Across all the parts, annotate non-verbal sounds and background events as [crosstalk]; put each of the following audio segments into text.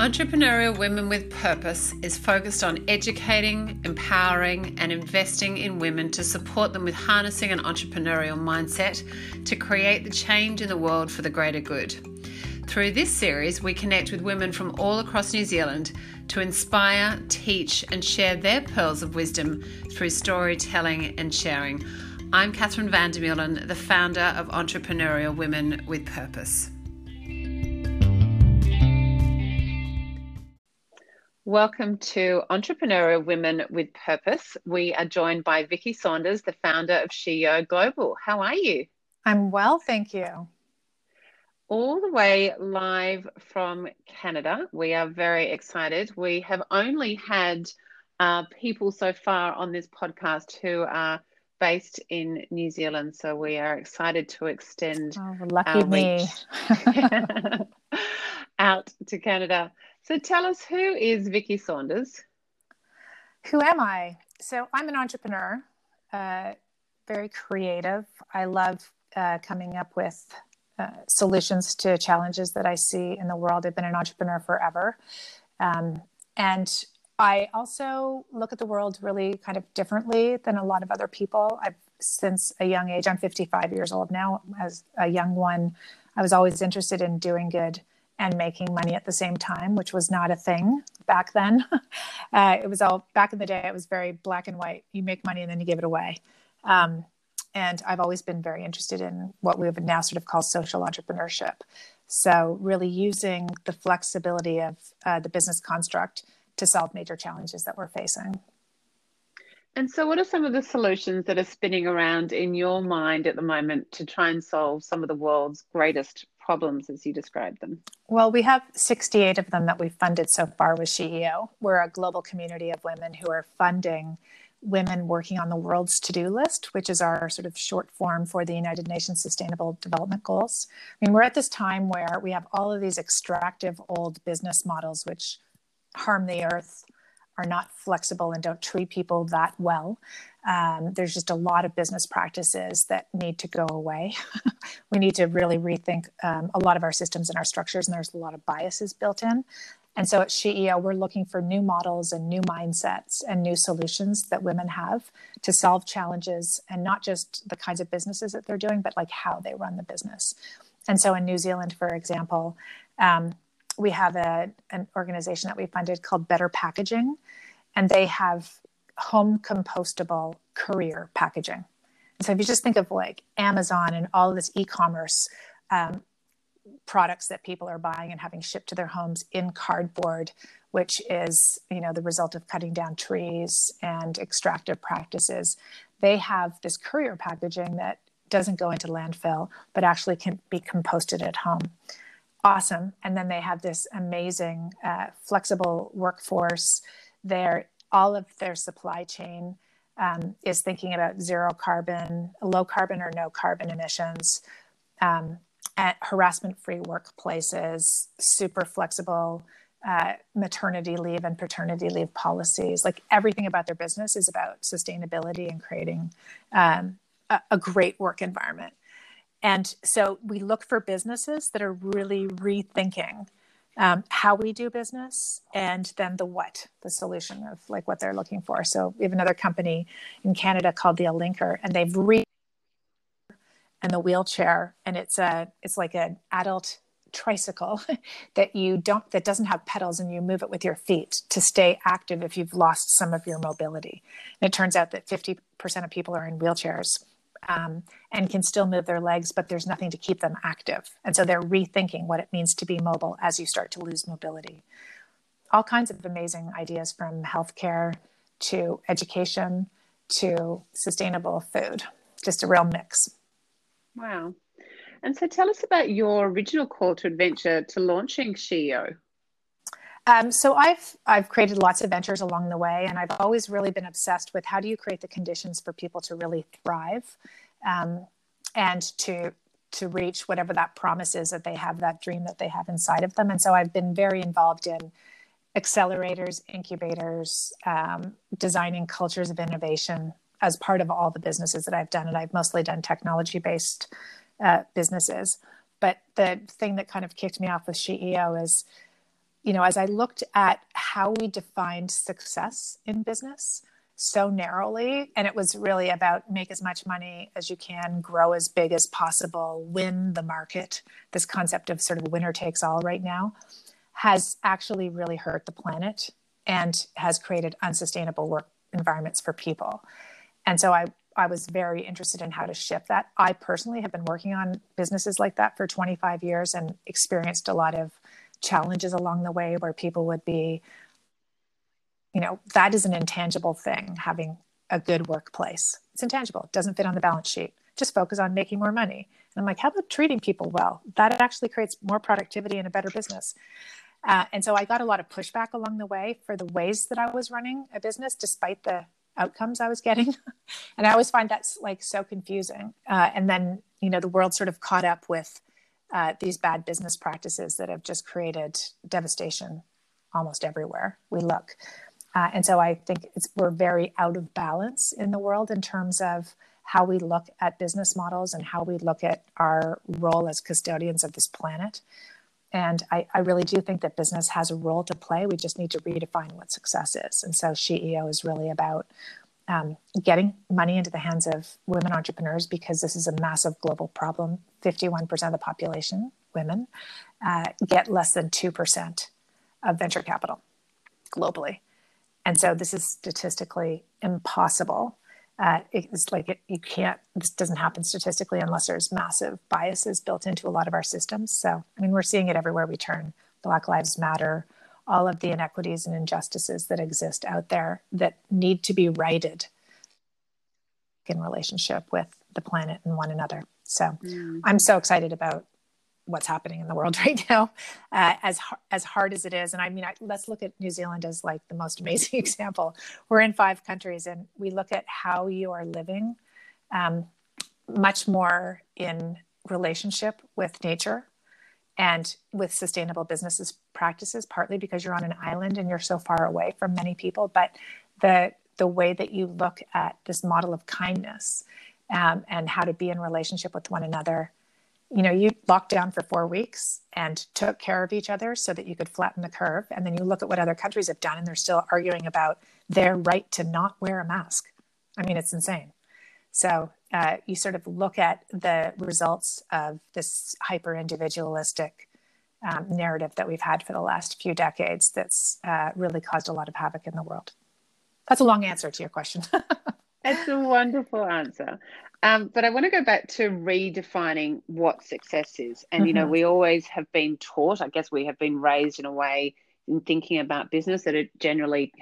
Entrepreneurial Women with Purpose is focused on educating, empowering, and investing in women to support them with harnessing an entrepreneurial mindset to create the change in the world for the greater good. Through this series, we connect with women from all across New Zealand to inspire, teach, and share their pearls of wisdom through storytelling and sharing. I'm Catherine Vandermeulen, the founder of Entrepreneurial Women with Purpose. Welcome to Entrepreneurial Women with Purpose. We are joined by Vicki Saunders, the founder of SheEO Global. How are you? I'm well, thank you. All the way live from Canada. We are very excited. We have only had uh, people so far on this podcast who are based in New Zealand, so we are excited to extend oh, lucky me. [laughs] [laughs] out to Canada. So tell us who is Vicki Saunders? Who am I? So I'm an entrepreneur, uh, very creative. I love uh, coming up with uh, solutions to challenges that I see in the world. I've been an entrepreneur forever. Um, and I also look at the world really kind of differently than a lot of other people. I've since a young age, I'm 55 years old now. As a young one, I was always interested in doing good and making money at the same time, which was not a thing back then. [laughs] uh, it was all back in the day, it was very black and white. You make money and then you give it away. Um, and I've always been very interested in what we would now sort of call social entrepreneurship. So, really using the flexibility of uh, the business construct to solve major challenges that we're facing. And so, what are some of the solutions that are spinning around in your mind at the moment to try and solve some of the world's greatest problems as you describe them? Well, we have 68 of them that we've funded so far with SheEO. We're a global community of women who are funding women working on the world's to do list, which is our sort of short form for the United Nations Sustainable Development Goals. I mean, we're at this time where we have all of these extractive old business models which harm the earth, are not flexible, and don't treat people that well. Um, there's just a lot of business practices that need to go away. [laughs] we need to really rethink um, a lot of our systems and our structures, and there's a lot of biases built in. And so at SheEO, we're looking for new models and new mindsets and new solutions that women have to solve challenges and not just the kinds of businesses that they're doing, but like how they run the business. And so in New Zealand, for example, um, we have a, an organization that we funded called Better Packaging, and they have home compostable courier packaging. And so if you just think of like Amazon and all of this e-commerce um, products that people are buying and having shipped to their homes in cardboard, which is you know the result of cutting down trees and extractive practices, they have this courier packaging that doesn't go into landfill but actually can be composted at home. Awesome. And then they have this amazing uh, flexible workforce. They're all of their supply chain um, is thinking about zero carbon, low carbon or no carbon emissions, um, harassment free workplaces, super flexible uh, maternity leave and paternity leave policies. Like everything about their business is about sustainability and creating um, a, a great work environment. And so we look for businesses that are really rethinking um, how we do business and then the what the solution of like what they're looking for. So we have another company in canada called the Alinker and they've re and the wheelchair and it's a it's like an adult tricycle [laughs] that you don't that doesn't have pedals and you move it with your feet to stay active if you've lost some of your mobility. And it turns out that 50% of people are in wheelchairs um, and can still move their legs, but there's nothing to keep them active. And so they're rethinking what it means to be mobile as you start to lose mobility. All kinds of amazing ideas from healthcare to education to sustainable food, just a real mix. Wow. And so tell us about your original call to adventure to launching SheEO. Um, so I've I've created lots of ventures along the way, and I've always really been obsessed with how do you create the conditions for people to really thrive, um, and to to reach whatever that promise is that they have that dream that they have inside of them. And so I've been very involved in accelerators, incubators, um, designing cultures of innovation as part of all the businesses that I've done, and I've mostly done technology based uh, businesses. But the thing that kind of kicked me off with SheEO is you know, as I looked at how we defined success in business so narrowly, and it was really about make as much money as you can, grow as big as possible, win the market. This concept of sort of winner takes all right now has actually really hurt the planet and has created unsustainable work environments for people. And so I, I was very interested in how to shift that. I personally have been working on businesses like that for 25 years and experienced a lot of challenges along the way where people would be, you know, that is an intangible thing, having a good workplace. It's intangible, it doesn't fit on the balance sheet. Just focus on making more money. And I'm like, how about treating people well? That actually creates more productivity and a better business. Uh, and so I got a lot of pushback along the way for the ways that I was running a business, despite the outcomes I was getting. [laughs] and I always find that's like so confusing. Uh, and then, you know, the world sort of caught up with uh, these bad business practices that have just created devastation almost everywhere we look. Uh, and so I think we're very out of balance in the world in terms of how we look at business models and how we look at our role as custodians of this planet. And I, I, really do think that business has a role to play. We just need to redefine what success is. And so SheEO is really about um, getting money into the hands of women entrepreneurs because this is a massive global problem. 51% of the population, women, uh, get less than 2% of venture capital globally. And so this is statistically impossible. Uh, it's like it, you can't this doesn't happen statistically unless there's massive biases built into a lot of our systems. So i mean we're seeing it everywhere we turn. Black lives matter all of the inequities and injustices that exist out there that need to be righted in relationship with the planet and one another so mm. i'm so excited about what's happening in the world [laughs] right now, uh, as as hard as it is. And I mean, I, let's look at New Zealand as like the most amazing [laughs] example. We're in five countries, and we look at how you are living, um, much more in relationship with nature and with sustainable businesses practices. Partly because you're on an island and you're so far away from many people, but the the way that you look at this model of kindness um, and how to be in relationship with one another. You know you locked down for four weeks and took care of each other so that you could flatten the curve. And then you look at what other countries have done and they're still arguing about their right to not wear a mask. I mean it's insane. So uh, you sort of look at the results of this hyper individualistic um, narrative that we've had for the last few decades that's uh, really caused a lot of havoc in the world. That's a long answer to your question [laughs] It's a wonderful answer. Um, but I want to go back to redefining what success is. And, mm-hmm. you know, mm-hmm. we always have been taught, I guess we have been raised in a way in thinking about business that it generally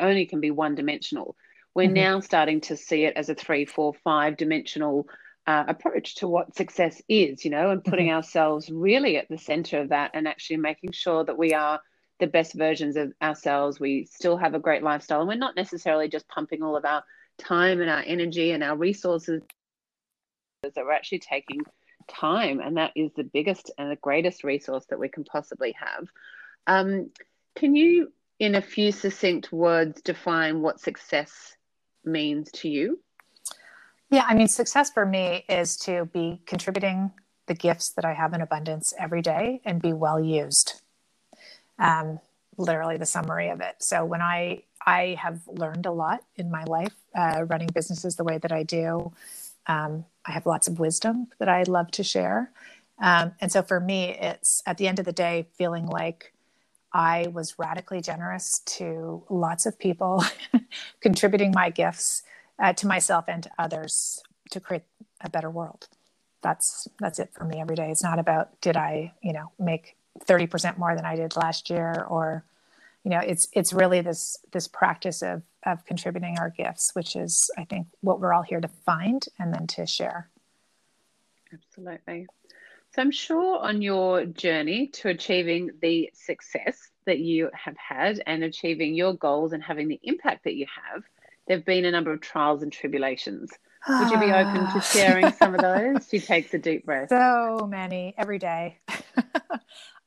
only can be one dimensional. We're mm-hmm. now starting to see it as a three, four, five dimensional uh, approach to what success is, you know, and putting mm-hmm. ourselves really at the center of that and actually making sure that we are the best versions of ourselves. We still have a great lifestyle and we're not necessarily just pumping all of our time and our energy and our resources that we're actually taking time and that is the biggest and the greatest resource that we can possibly have. Um, can you in a few succinct words define what success means to you? Yeah i mean success for me is to be contributing the gifts that i have in abundance every day and be well used. Um, literally the summary of it so when i I have learned a lot in my life uh, running businesses the way that I do. Um, I have lots of wisdom that I love to share. Um, and so for me, it's at the end of the day feeling like I was radically generous to lots of people, [laughs] contributing my gifts uh, to myself and to others to create a better world. That's that's it for me every day. It's not about did I, you know, make 30% more than I did last year or you know it's it's really this this practice of of contributing our gifts which is i think what we're all here to find and then to share. Absolutely. So i'm sure on your journey to achieving the success that you have had and achieving your goals and having the impact that you have there have been a number of trials and tribulations would you be open to sharing some of [laughs] those she takes a deep breath so many every day [laughs]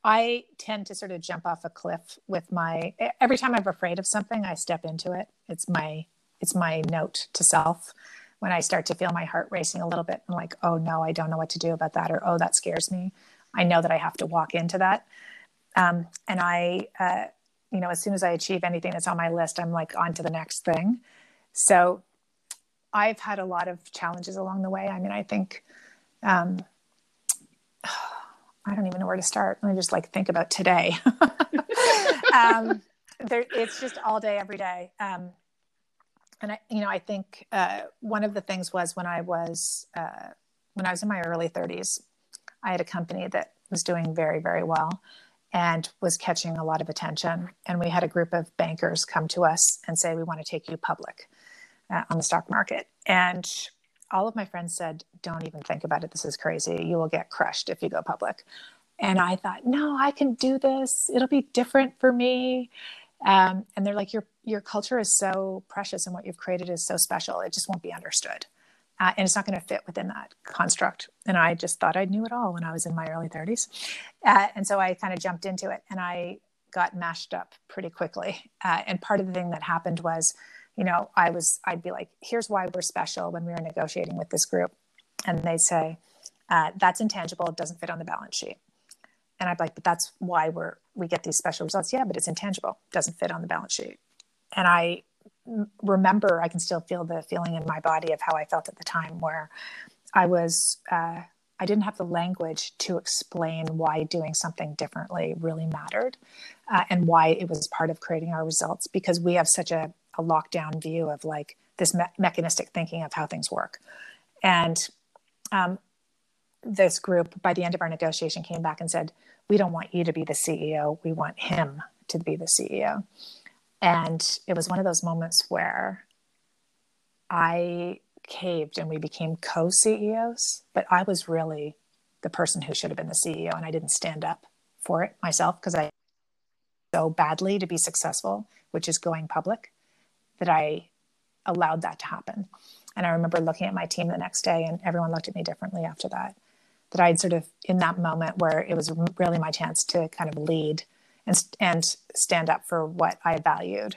I tend to sort of jump off a cliff with my every time I'm afraid of something, I step into it. It's my it's my note to self. When I start to feel my heart racing a little bit, I'm like, oh no, I don't know what to do about that, or oh, that scares me. I know that I have to walk into that. Um, and I, uh, you know, as soon as I achieve anything that's on my list, I'm like on to the next thing. So I've had a lot of challenges along the way. I mean, I think, um, [sighs] I don't even know where to start. Let me just like think about today. [laughs] um, there, it's just all day, every day. Um, and I, you know, I think uh, one of the things was when I was uh, when I was in my early 30s, I had a company that was doing very, very well and was catching a lot of attention. And we had a group of bankers come to us and say, "We want to take you public uh, on the stock market." And all of my friends said, Don't even think about it. This is crazy. You will get crushed if you go public. And I thought, No, I can do this. It'll be different for me. Um, and they're like, your, your culture is so precious and what you've created is so special. It just won't be understood. Uh, and it's not going to fit within that construct. And I just thought I knew it all when I was in my early 30s. Uh, and so I kind of jumped into it and I got mashed up pretty quickly. Uh, and part of the thing that happened was, you know, I was, I'd be like, here's why we're special when we were negotiating with this group. And they'd say, uh, that's intangible. It doesn't fit on the balance sheet. And I'd be like, but that's why we're, we get these special results. Yeah, but it's intangible. Doesn't fit on the balance sheet. And I remember, I can still feel the feeling in my body of how I felt at the time where I was, uh, I didn't have the language to explain why doing something differently really mattered uh, and why it was part of creating our results because we have such a a lockdown view of like this me- mechanistic thinking of how things work. And um, this group, by the end of our negotiation, came back and said, We don't want you to be the CEO. We want him to be the CEO. And it was one of those moments where I caved and we became co CEOs, but I was really the person who should have been the CEO and I didn't stand up for it myself because I so badly to be successful, which is going public that I allowed that to happen. And I remember looking at my team the next day, and everyone looked at me differently after that. That I'd sort of, in that moment where it was really my chance to kind of lead and, and stand up for what I valued,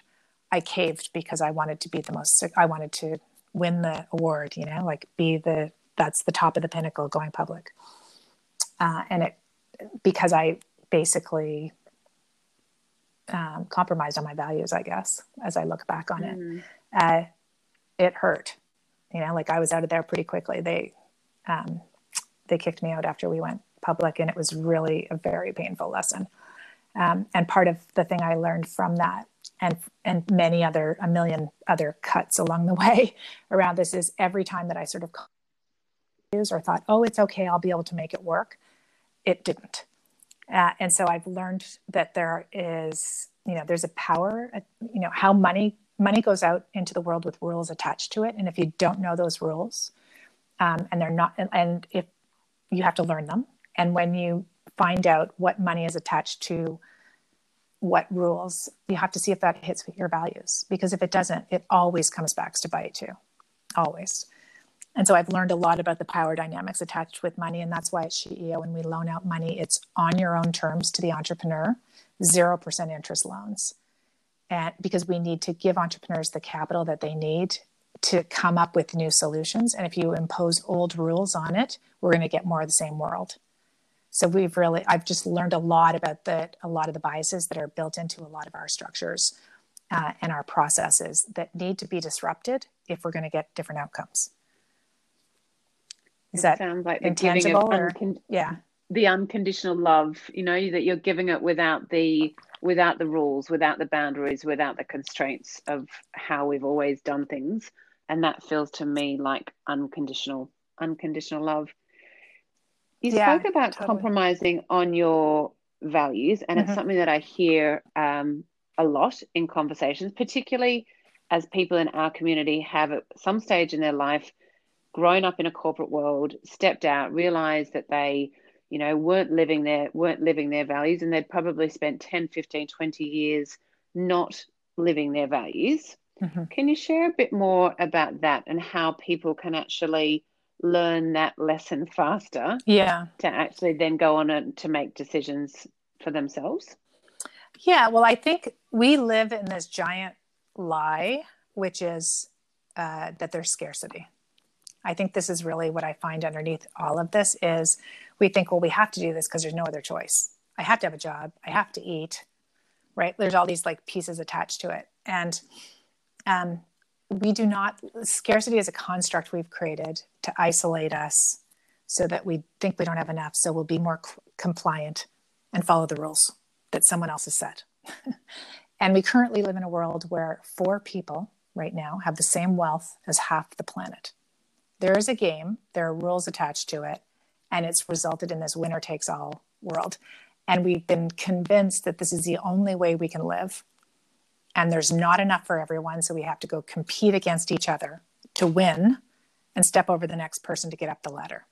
I caved because I wanted to be the most, I wanted to win the award, you know, like be the, that's the top of the pinnacle going public. Uh, and it, because I basically um, compromised on my values, I guess, as I look back on mm. it. Uh, it hurt, you know, like I was out of there pretty quickly. They, um, they kicked me out after we went public and it was really a very painful lesson. Um, and part of the thing I learned from that and, and many other, a million other cuts along the [laughs] way around this is every time that I sort of or thought, oh, it's okay, I'll be able to make it work. It didn't uh, and so I've learned that there is, you know, there's a power, uh, you know, how money money goes out into the world with rules attached to it, and if you don't know those rules, um, and they're not, and, and if you have to learn them, and when you find out what money is attached to what rules, you have to see if that hits with your values, because if it doesn't, it always comes back to bite you, always. And so I've learned a lot about the power dynamics attached with money. And that's why at SheEO, when we loan out money, it's on your own terms to the entrepreneur, 0% interest loans. And because we need to give entrepreneurs the capital that they need to come up with new solutions. And if you impose old rules on it, we're going to get more of the same world. So we've really, I've just learned a lot about the, a lot of the biases that are built into a lot of our structures uh, and our processes that need to be disrupted if we're going to get different outcomes. Is that sounds like the giving of uncon- yeah the unconditional love you know that you're giving it without the without the rules without the boundaries without the constraints of how we've always done things and that feels to me like unconditional unconditional love you yeah, spoke about totally. compromising on your values and mm-hmm. it's something that i hear um, a lot in conversations particularly as people in our community have at some stage in their life grown up in a corporate world, stepped out, realized that they, you know, weren't living their weren't living their values and they'd probably spent 10, 15, 20 years not living their values. Mm-hmm. Can you share a bit more about that and how people can actually learn that lesson faster? Yeah. To actually then go on and to make decisions for themselves? Yeah, well, I think we live in this giant lie, which is uh, that there's scarcity. I think this is really what I find underneath all of this is we think, well, we have to do this because there's no other choice. I have to have a job. I have to eat, right? There's all these like pieces attached to it. And um, we do not, scarcity is a construct we've created to isolate us so that we think we don't have enough. So we'll be more cl- compliant and follow the rules that someone else has set. [laughs] and we currently live in a world where four people right now have the same wealth as half the planet. There is a game, there are rules attached to it, and it's resulted in this winner takes all world. And we've been convinced that this is the only way we can live. And there's not enough for everyone, so we have to go compete against each other to win and step over the next person to get up the ladder.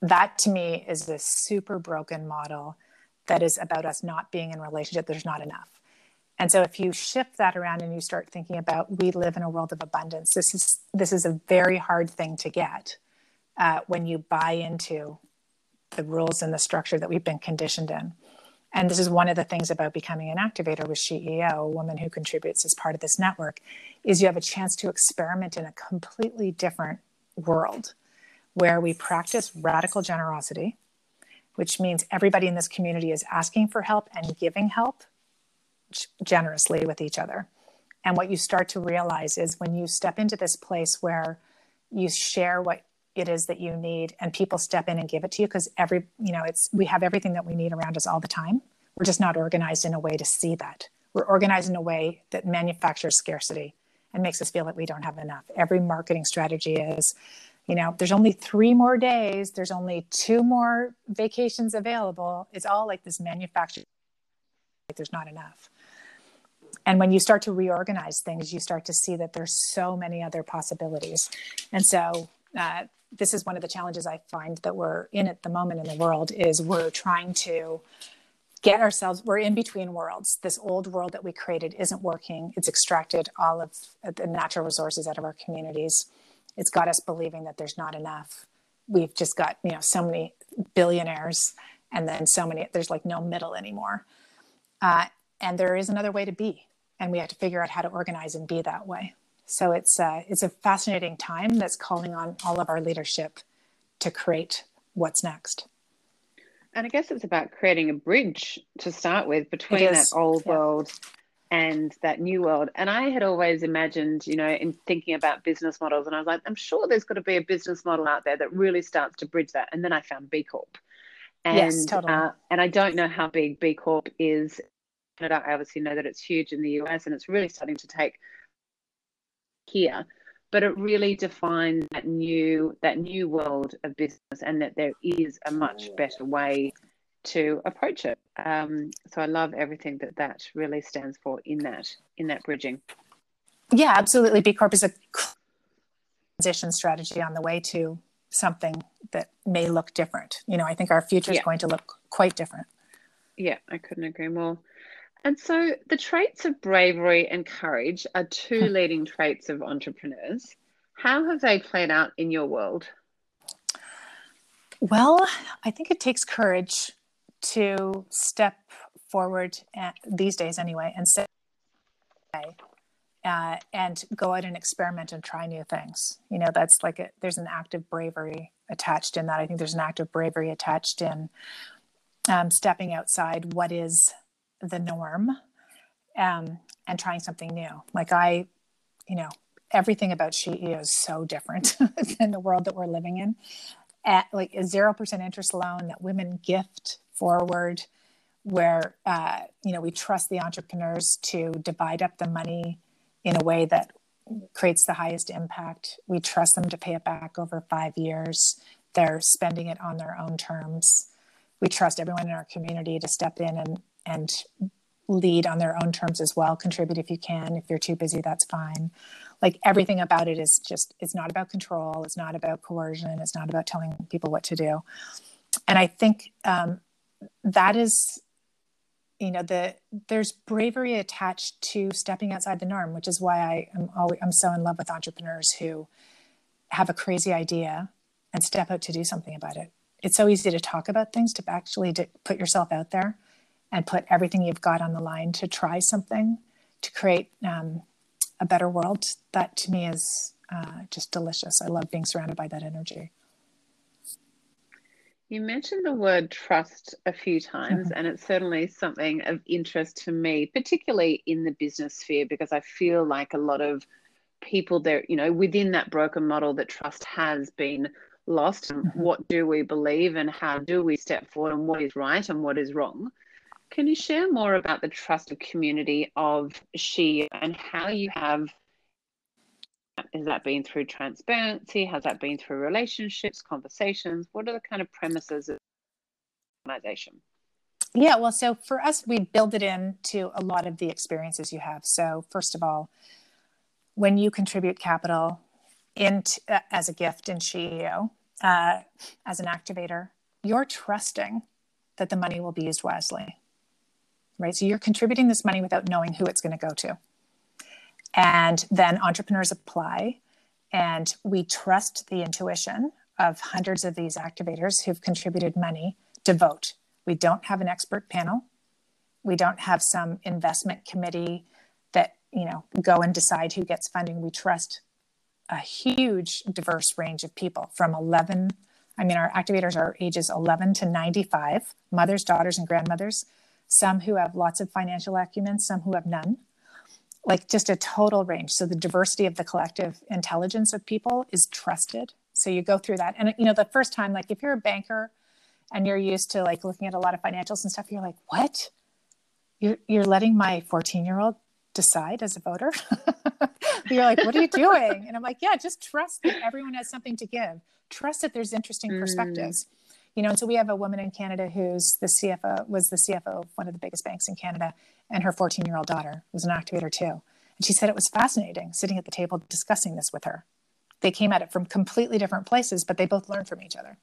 That to me is a super broken model that is about us not being in relationship. There's not enough. And so if you shift that around and you start thinking about we live in a world of abundance, this is this is a very hard thing to get uh, when you buy into the rules and the structure that we've been conditioned in. And this is one of the things about becoming an activator with SheEO, a woman who contributes as part of this network, is you have a chance to experiment in a completely different world where we practice radical generosity, which means everybody in this community is asking for help and giving help generously with each other. And what you start to realize is when you step into this place where you share what it is that you need and people step in and give it to you because every you know it's we have everything that we need around us all the time. We're just not organized in a way to see that. We're organized in a way that manufactures scarcity and makes us feel that we don't have enough. Every marketing strategy is you know there's only three more days there's only two more vacations available. It's all like this manufactured like there's not enough and when you start to reorganize things you start to see that there's so many other possibilities. And so uh, this is one of the challenges i find that we're in at the moment in the world is we're trying to get ourselves we're in between worlds. This old world that we created isn't working. It's extracted all of the natural resources out of our communities. It's got us believing that there's not enough. We've just got you know so many billionaires and then so many there's like no middle anymore. Uh, and there is another way to be and we have to figure out how to organize and be that way so it's uh, it's a fascinating time that's calling on all of our leadership to create what's next and i guess it's about creating a bridge to start with between that old yeah. world and that new world. And I had always imagined, you know, in thinking about business models, and I was like, I'm sure there's got to be a business model out there that really starts to bridge that. And then I found B Corp. And, yes, totally. Uh, and I don't know how big B Corp is. Canada. I obviously know that it's huge in the US and it's really starting to take here. But it really defines that new that new world of business and that there is a much better way to approach it. Um, so I love everything that that really stands for in that in that bridging. Yeah, absolutely. B Corp is a transition strategy on the way to something that may look different. You know, I think our future is yeah. going to look quite different. Yeah, I couldn't agree more. And so the traits of bravery and courage are two hmm. leading traits of entrepreneurs. How have they played out in your world? Well, I think it takes courage to step forward at, these days anyway and say uh, and go out and experiment and try new things you know that's like a, there's an act of bravery attached in that i think there's an act of bravery attached in um, stepping outside what is the norm um, and trying something new. Like i you know everything about SheEO is so different [laughs] than the world that we're living in. At like a 0% interest loan that women gift forward where uh, you know we trust the entrepreneurs to divide up the money in a way that creates the highest impact. We trust them to pay it back over five years. They're spending it on their own terms. We trust everyone in our community to step in and and lead on their own terms as well. Contribute if you can. If you're too busy that's fine. Like everything about it is just it's not about control. It's not about coercion. It's not about telling people what to do. And i think um, that is you know the there's bravery attached to stepping outside the norm which is why i am always i'm so in love with entrepreneurs who have a crazy idea and step out to do something about it. It's so easy to talk about things to actually to put yourself out there and put everything you've got on the line to try something to create um, a better world that to me is uh, just delicious i love being surrounded by that energy You mentioned the word trust a few times, mm-hmm. and it's certainly something of interest to me, particularly in the business sphere, because I feel like a lot of people there, you know, within that broken model that trust has been lost. Mm-hmm. what do we believe, and how do we step forward, and what is right and what is wrong? Can you share more about the trusted community of She and how you have has that been through transparency? Has that been through relationships, conversations? What are the kind of premises of organization? Yeah, well, so for us, we build it into a lot of the experiences you have. So, first of all, when you contribute capital into, uh, as a gift in SheEO, uh, as an activator, you're trusting that the money will be used wisely, right? So you're contributing this money without knowing who it's going to go to. And then entrepreneurs apply, and we trust the intuition of hundreds of these activators who've contributed money to vote. We don't have an expert panel. We don't have some investment committee that, you know, go and decide who gets funding. We trust a huge diverse range of people from 11 I mean our activators are ages 11 to 95, mothers, daughters and grandmothers, some who have lots of financial acumen, some who have none like just a total range. So the diversity of the collective intelligence of people is trusted. So you go through that. And you know, the first time, like if you're a banker and you're used to like looking at a lot of financials and stuff, you're like, what? You're you're letting my 14 year old decide as a voter? [laughs] you're like, what are you doing? And I'm like, yeah, just trust that everyone has something to give. Trust that there's interesting mm. perspectives you know and so we have a woman in canada who's the cfo was the cfo of one of the biggest banks in canada and her 14 year old daughter was an activator too. And she said it was fascinating sitting at the table discussing this with her. They came at it from completely different places but they both learned from each other.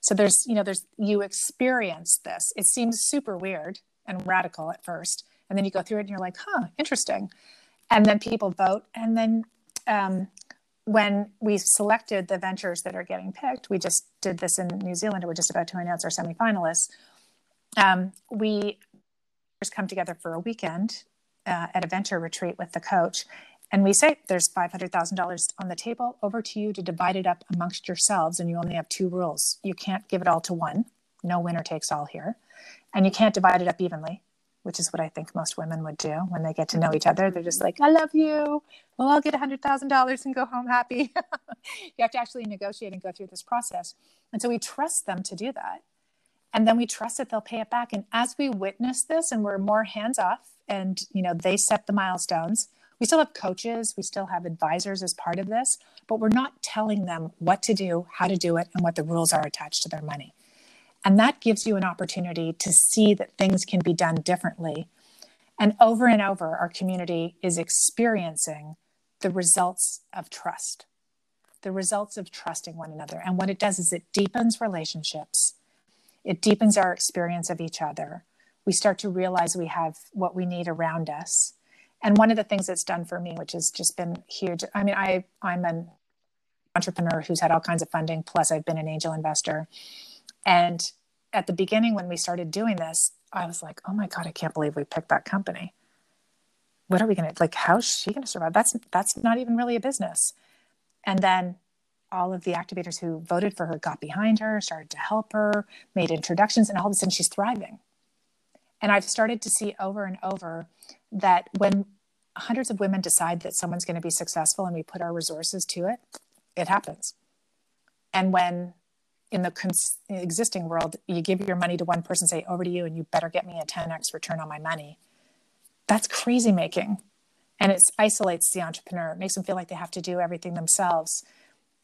So there's you know there's you experience this. It seems super weird and radical at first and then you go through it and you're like huh interesting. And then people vote and then um, when we selected the ventures that are getting picked, we just did this in New Zealand. We're just about to announce our semifinalists. Um, we just come together for a weekend uh, at a venture retreat with the coach, and we say there's five hundred thousand dollars on the table. Over to you to divide it up amongst yourselves, and you only have two rules: you can't give it all to one. No winner takes all here, and you can't divide it up evenly which is what I think most women would do when they get to know mm-hmm. each other. They're just like, I love you. Well, I'll get $100,000 and go home happy. [laughs] you have to actually negotiate and go through this process. And so we trust them to do that. And then we trust that they'll pay it back. And as we witness this and we're more hands off and, you know, they set the milestones, we still have coaches, we still have advisors as part of this, but we're not telling them what to do, how to do it, and what the rules are attached to their money. And that gives you an opportunity to see that things can be done differently. And over and over, our community is experiencing the results of trust, the results of trusting one another. And what it does is it deepens relationships, it deepens our experience of each other. We start to realize we have what we need around us. And one of the things that's done for me, which has just been huge, I mean, I, I'm an entrepreneur who's had all kinds of funding, plus, I've been an angel investor. And at the beginning, when we started doing this, I was like, oh my God, I can't believe we picked that company. What are we going to, like, how's she going to survive? That's, that's not even really a business. And then all of the activators who voted for her got behind her, started to help her, made introductions, and all of a sudden she's thriving. And I've started to see over and over that when hundreds of women decide that someone's going to be successful and we put our resources to it, it happens. And when in the cons- existing world, you give your money to one person, say, over to you, and you better get me a 10x return on my money. That's crazy making. And it isolates the entrepreneur, it makes them feel like they have to do everything themselves.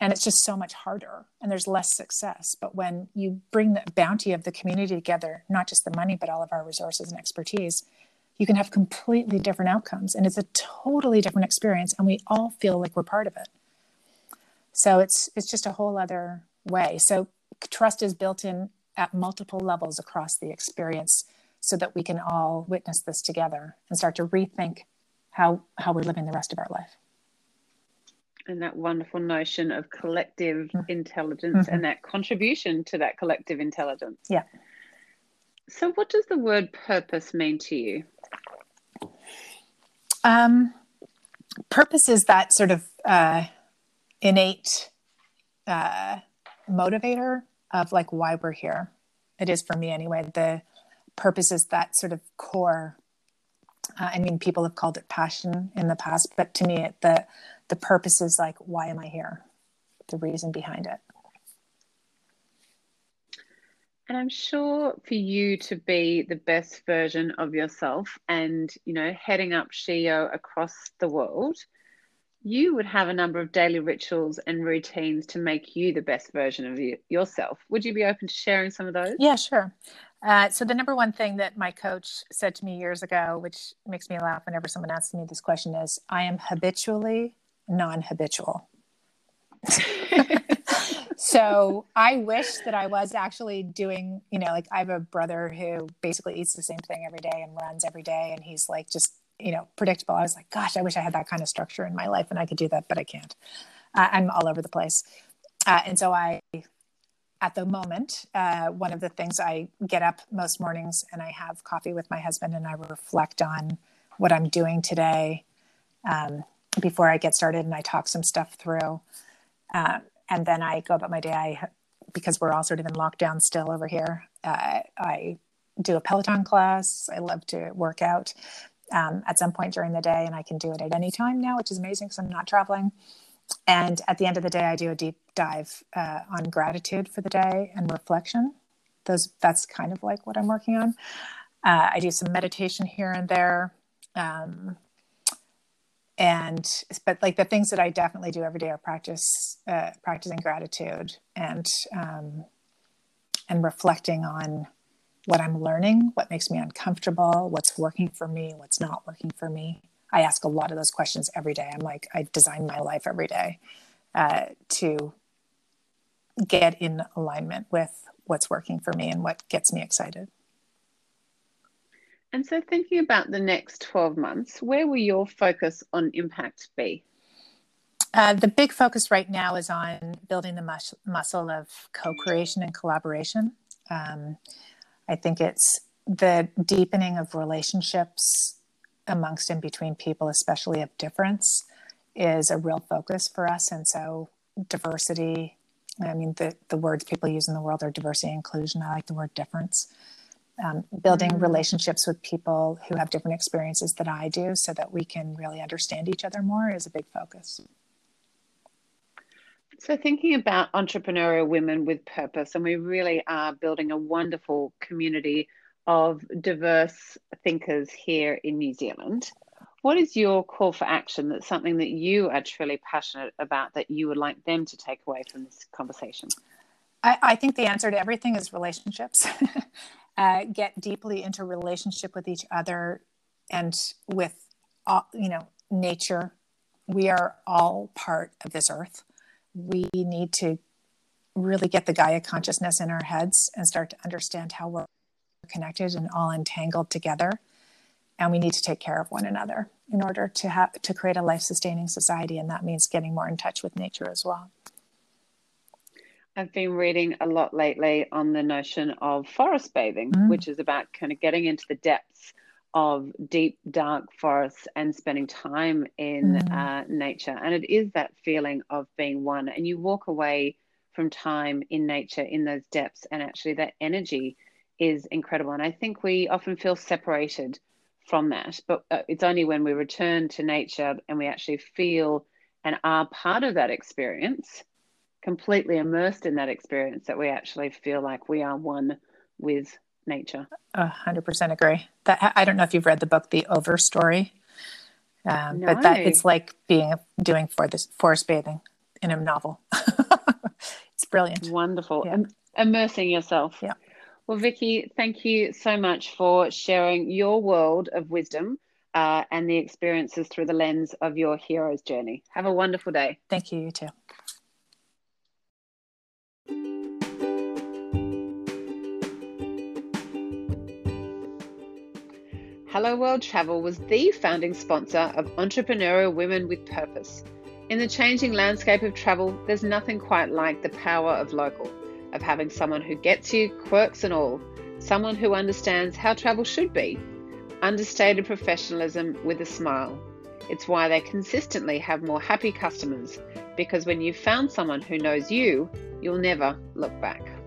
And it's just so much harder and there's less success. But when you bring the bounty of the community together, not just the money, but all of our resources and expertise, you can have completely different outcomes. And it's a totally different experience. And we all feel like we're part of it. So it's it's just a whole other way. So trust is built in at multiple levels across the experience so that we can all witness this together and start to rethink how how we're living the rest of our life and that wonderful notion of collective mm-hmm. intelligence mm-hmm. and that contribution to that collective intelligence yeah so what does the word purpose mean to you um, purpose is that sort of uh, innate uh, motivator of like why we're here. It is for me anyway. The purpose is that sort of core. Uh, I mean, people have called it passion in the past, but to me, it, the the purpose is like, why am I here? The reason behind it. And I'm sure for you to be the best version of yourself and, you know, heading up SheEO across the world, you would have a number of daily rituals and routines to make you the best version of you, yourself. Would you be open to sharing some of those? Yeah, sure. Uh, so the number one thing that my coach said to me years ago, which makes me laugh whenever someone asks me this question, is I am habitually non-habitual. [laughs] so I wish that I was actually doing, you know, like I have a brother who basically eats the same thing every day and runs every day. And he's like just, you know, predictable. I was like, gosh, I wish I had that kind of structure in my life and I could do that, but I can't. Uh, I'm all over the place. Uh, and so I, at the moment, uh, one of the things I get up most mornings and I have coffee with my husband and I reflect on what I'm doing today um, before I get started and I talk some stuff through. Uh, and then I go about my day. I, because we're all sort of in lockdown still over here, uh, I do a Peloton class. I love to work out um, at some point during the day, and I can do it at any time now, which is amazing because I'm not traveling. And at the end of the day, I do a deep dive uh, on gratitude for the day and reflection. Those that's kind of like what I'm working on. Uh, I do some meditation here and there. Um, and but like the things that i definitely do every day are practice uh, practicing gratitude and um, and reflecting on what i'm learning what makes me uncomfortable what's working for me what's not working for me i ask a lot of those questions every day i'm like i design my life every day uh, to get in alignment with what's working for me and what gets me excited and so, thinking about the next 12 months, where will your focus on impact be? Uh, the big focus right now is on building the mus- muscle of co creation and collaboration. Um, I think it's the deepening of relationships amongst and between people, especially of difference, is a real focus for us. And so, diversity I mean, the, the words people use in the world are diversity and inclusion. I like the word difference um, building mm. relationships with people who have different experiences than I do so that we can really understand each other more is a big focus. So, thinking about entrepreneurial women with purpose, and we really are building a wonderful community of diverse thinkers here in New Zealand. What is your call for action that's something that you are truly passionate about that you would like them to take away from this conversation? I, I think the answer to everything is relationships. [laughs] uh, get deeply into relationship with each other and with all, you know nature we are all part of this earth we need to really get the gaia consciousness in our heads and start to understand how we're connected and all entangled together. And we need to take care of one another in order to have to create a life sustaining society. And that means getting more in touch with nature as well. I've been reading a lot lately on the notion of forest bathing, mm. which is about kind of getting into the depths of deep, dark forests and spending time in mm. uh, nature. And it is that feeling of being one. And you walk away from time in nature in those depths, and actually that energy is incredible. And I think we often feel separated from that, but uh, it's only when we return to nature and we actually feel and are part of that experience completely immersed in that experience that we actually feel like we are one with nature. A hundred percent agree. That I don't know if you've read the book, The Overstory, um, no. but that it's like being doing for this forest bathing in a novel. [laughs] it's brilliant. Wonderful. Yeah. immersing yourself. Yeah. Well, Vicki, thank you so much for sharing your world of wisdom uh, and the experiences through the lens of your hero's journey. Have a wonderful day. Thank you. You too. Hello World Travel was the founding sponsor of Entrepreneurial Women with Purpose. In the changing landscape of travel, there's nothing quite like the power of local, of having someone who gets you, quirks and all, someone who understands how travel should be. Understated professionalism with a smile. It's why they consistently have more happy customers, because when you've found someone who knows you, you'll never look back.